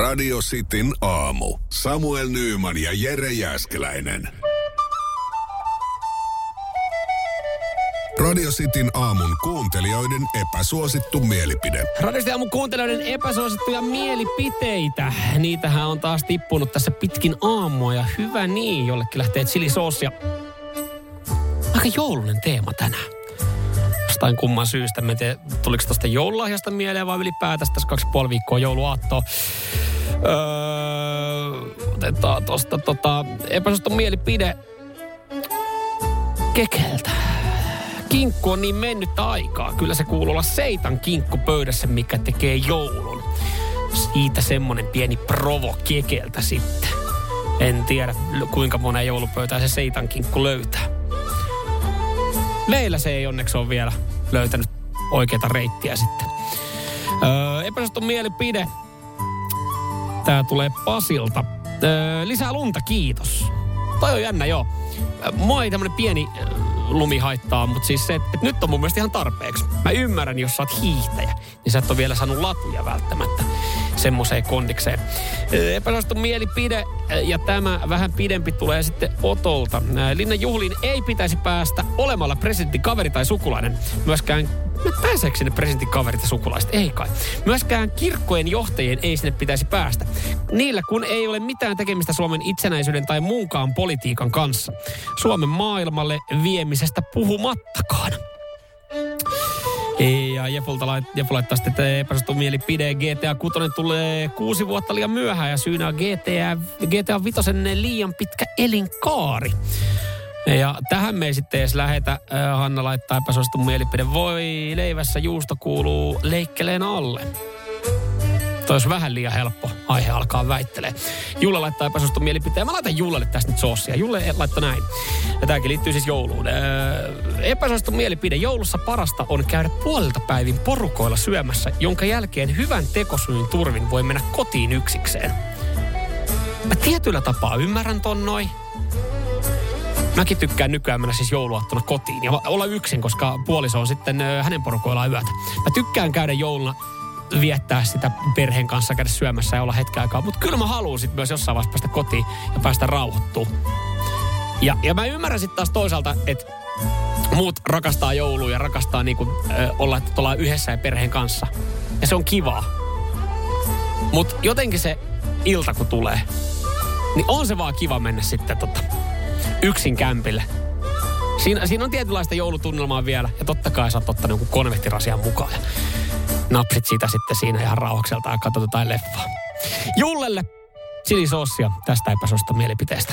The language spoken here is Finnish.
Radio Cityn aamu. Samuel Nyyman ja Jere Jäskeläinen. Radio Cityn aamun kuuntelijoiden epäsuosittu mielipide. Radiosti aamun kuuntelijoiden epäsuosittuja mielipiteitä. Niitähän on taas tippunut tässä pitkin aamua ja hyvä niin, jollekin lähtee chilisoosia. Aika joulunen teema tänään. Jostain kumman syystä. Mä en tiedä, tuliko tuosta joululahjasta mieleen vai ylipäätänsä tässä kaksi puoli viikkoa jouluaattoa. Öö, otetaan tuosta tota, epäsuosittu mielipide kekeltä kinkku on niin mennyttä aikaa. Kyllä se kuuluu olla seitan kinkku pöydässä, mikä tekee joulun. Siitä semmonen pieni provo kekeltä sitten. En tiedä, kuinka monen joulupöytää se seitan kinkku löytää. Meillä se ei onneksi ole vielä löytänyt oikeata reittiä sitten. Öö, epäsuosittu mielipide. Tää tulee Pasilta. Öö, lisää lunta, kiitos. Toi on jännä, joo. Mua ei tämmönen pieni lumi haittaa, mutta siis se, että, nyt on mun mielestä ihan tarpeeksi. Mä ymmärrän, jos sä oot hiihtäjä, niin sä et ole vielä saanut latuja välttämättä semmoiseen kondikseen. Epäsuosittu mielipide ja tämä vähän pidempi tulee sitten Otolta. Linnan juhliin ei pitäisi päästä olemalla presidentin kaveri tai sukulainen. Myöskään Pääseekö sinne presidentin kaverit ja sukulaiset? Ei kai. Myöskään kirkkojen johtajien ei sinne pitäisi päästä. Niillä kun ei ole mitään tekemistä Suomen itsenäisyyden tai muunkaan politiikan kanssa. Suomen maailmalle viemisestä puhumattakaan. Ja Jefulta lait, Jefu laittaa sitten, että epäsuosittu mielipide. GTA 6 tulee kuusi vuotta liian myöhään ja syynä on GTA, GTA 5 liian pitkä elinkaari. Ja tähän me ei sitten edes lähetä. Hanna laittaa epäsuosittu mielipide. Voi leivässä juusto kuuluu leikkeleen alle. Toi olisi vähän liian helppo aihe alkaa väittelee. Julle laittaa epäsuosittu mielipiteen. Mä laitan Jullelle tästä nyt soosia. Julle laittoi näin. Ja tämäkin liittyy siis jouluun. Öö, epäsuosittu mielipide. Joulussa parasta on käydä puolelta päivin porukoilla syömässä, jonka jälkeen hyvän tekosyyn turvin voi mennä kotiin yksikseen. Mä tietyllä tapaa ymmärrän ton noin. Mäkin tykkään nykyään mennä siis jouluaattona kotiin ja olla yksin, koska puoliso on sitten hänen porukoillaan yötä. Mä tykkään käydä jouluna viettää sitä perheen kanssa, käydä syömässä ja olla hetken aikaa. Mutta kyllä mä haluan sitten myös jossain vaiheessa päästä kotiin ja päästä rauhoittua. Ja, ja mä ymmärrän sitten taas toisaalta, että muut rakastaa joulua ja rakastaa niinku, ö, olla, että ollaan yhdessä ja perheen kanssa. Ja se on kivaa. Mutta jotenkin se ilta kun tulee, niin on se vaan kiva mennä sitten tota, yksin kämpille. Siinä, siinä on tietynlaista joulutunnelmaa vielä. Ja totta kai sä oot ottanut jonkun konvehtirasian mukaan. Ja napsit sitä sitten siinä ihan rauhakselta ja katsot jotain leffaa. Jullelle chilisoosia tästä epäsuosta mielipiteestä.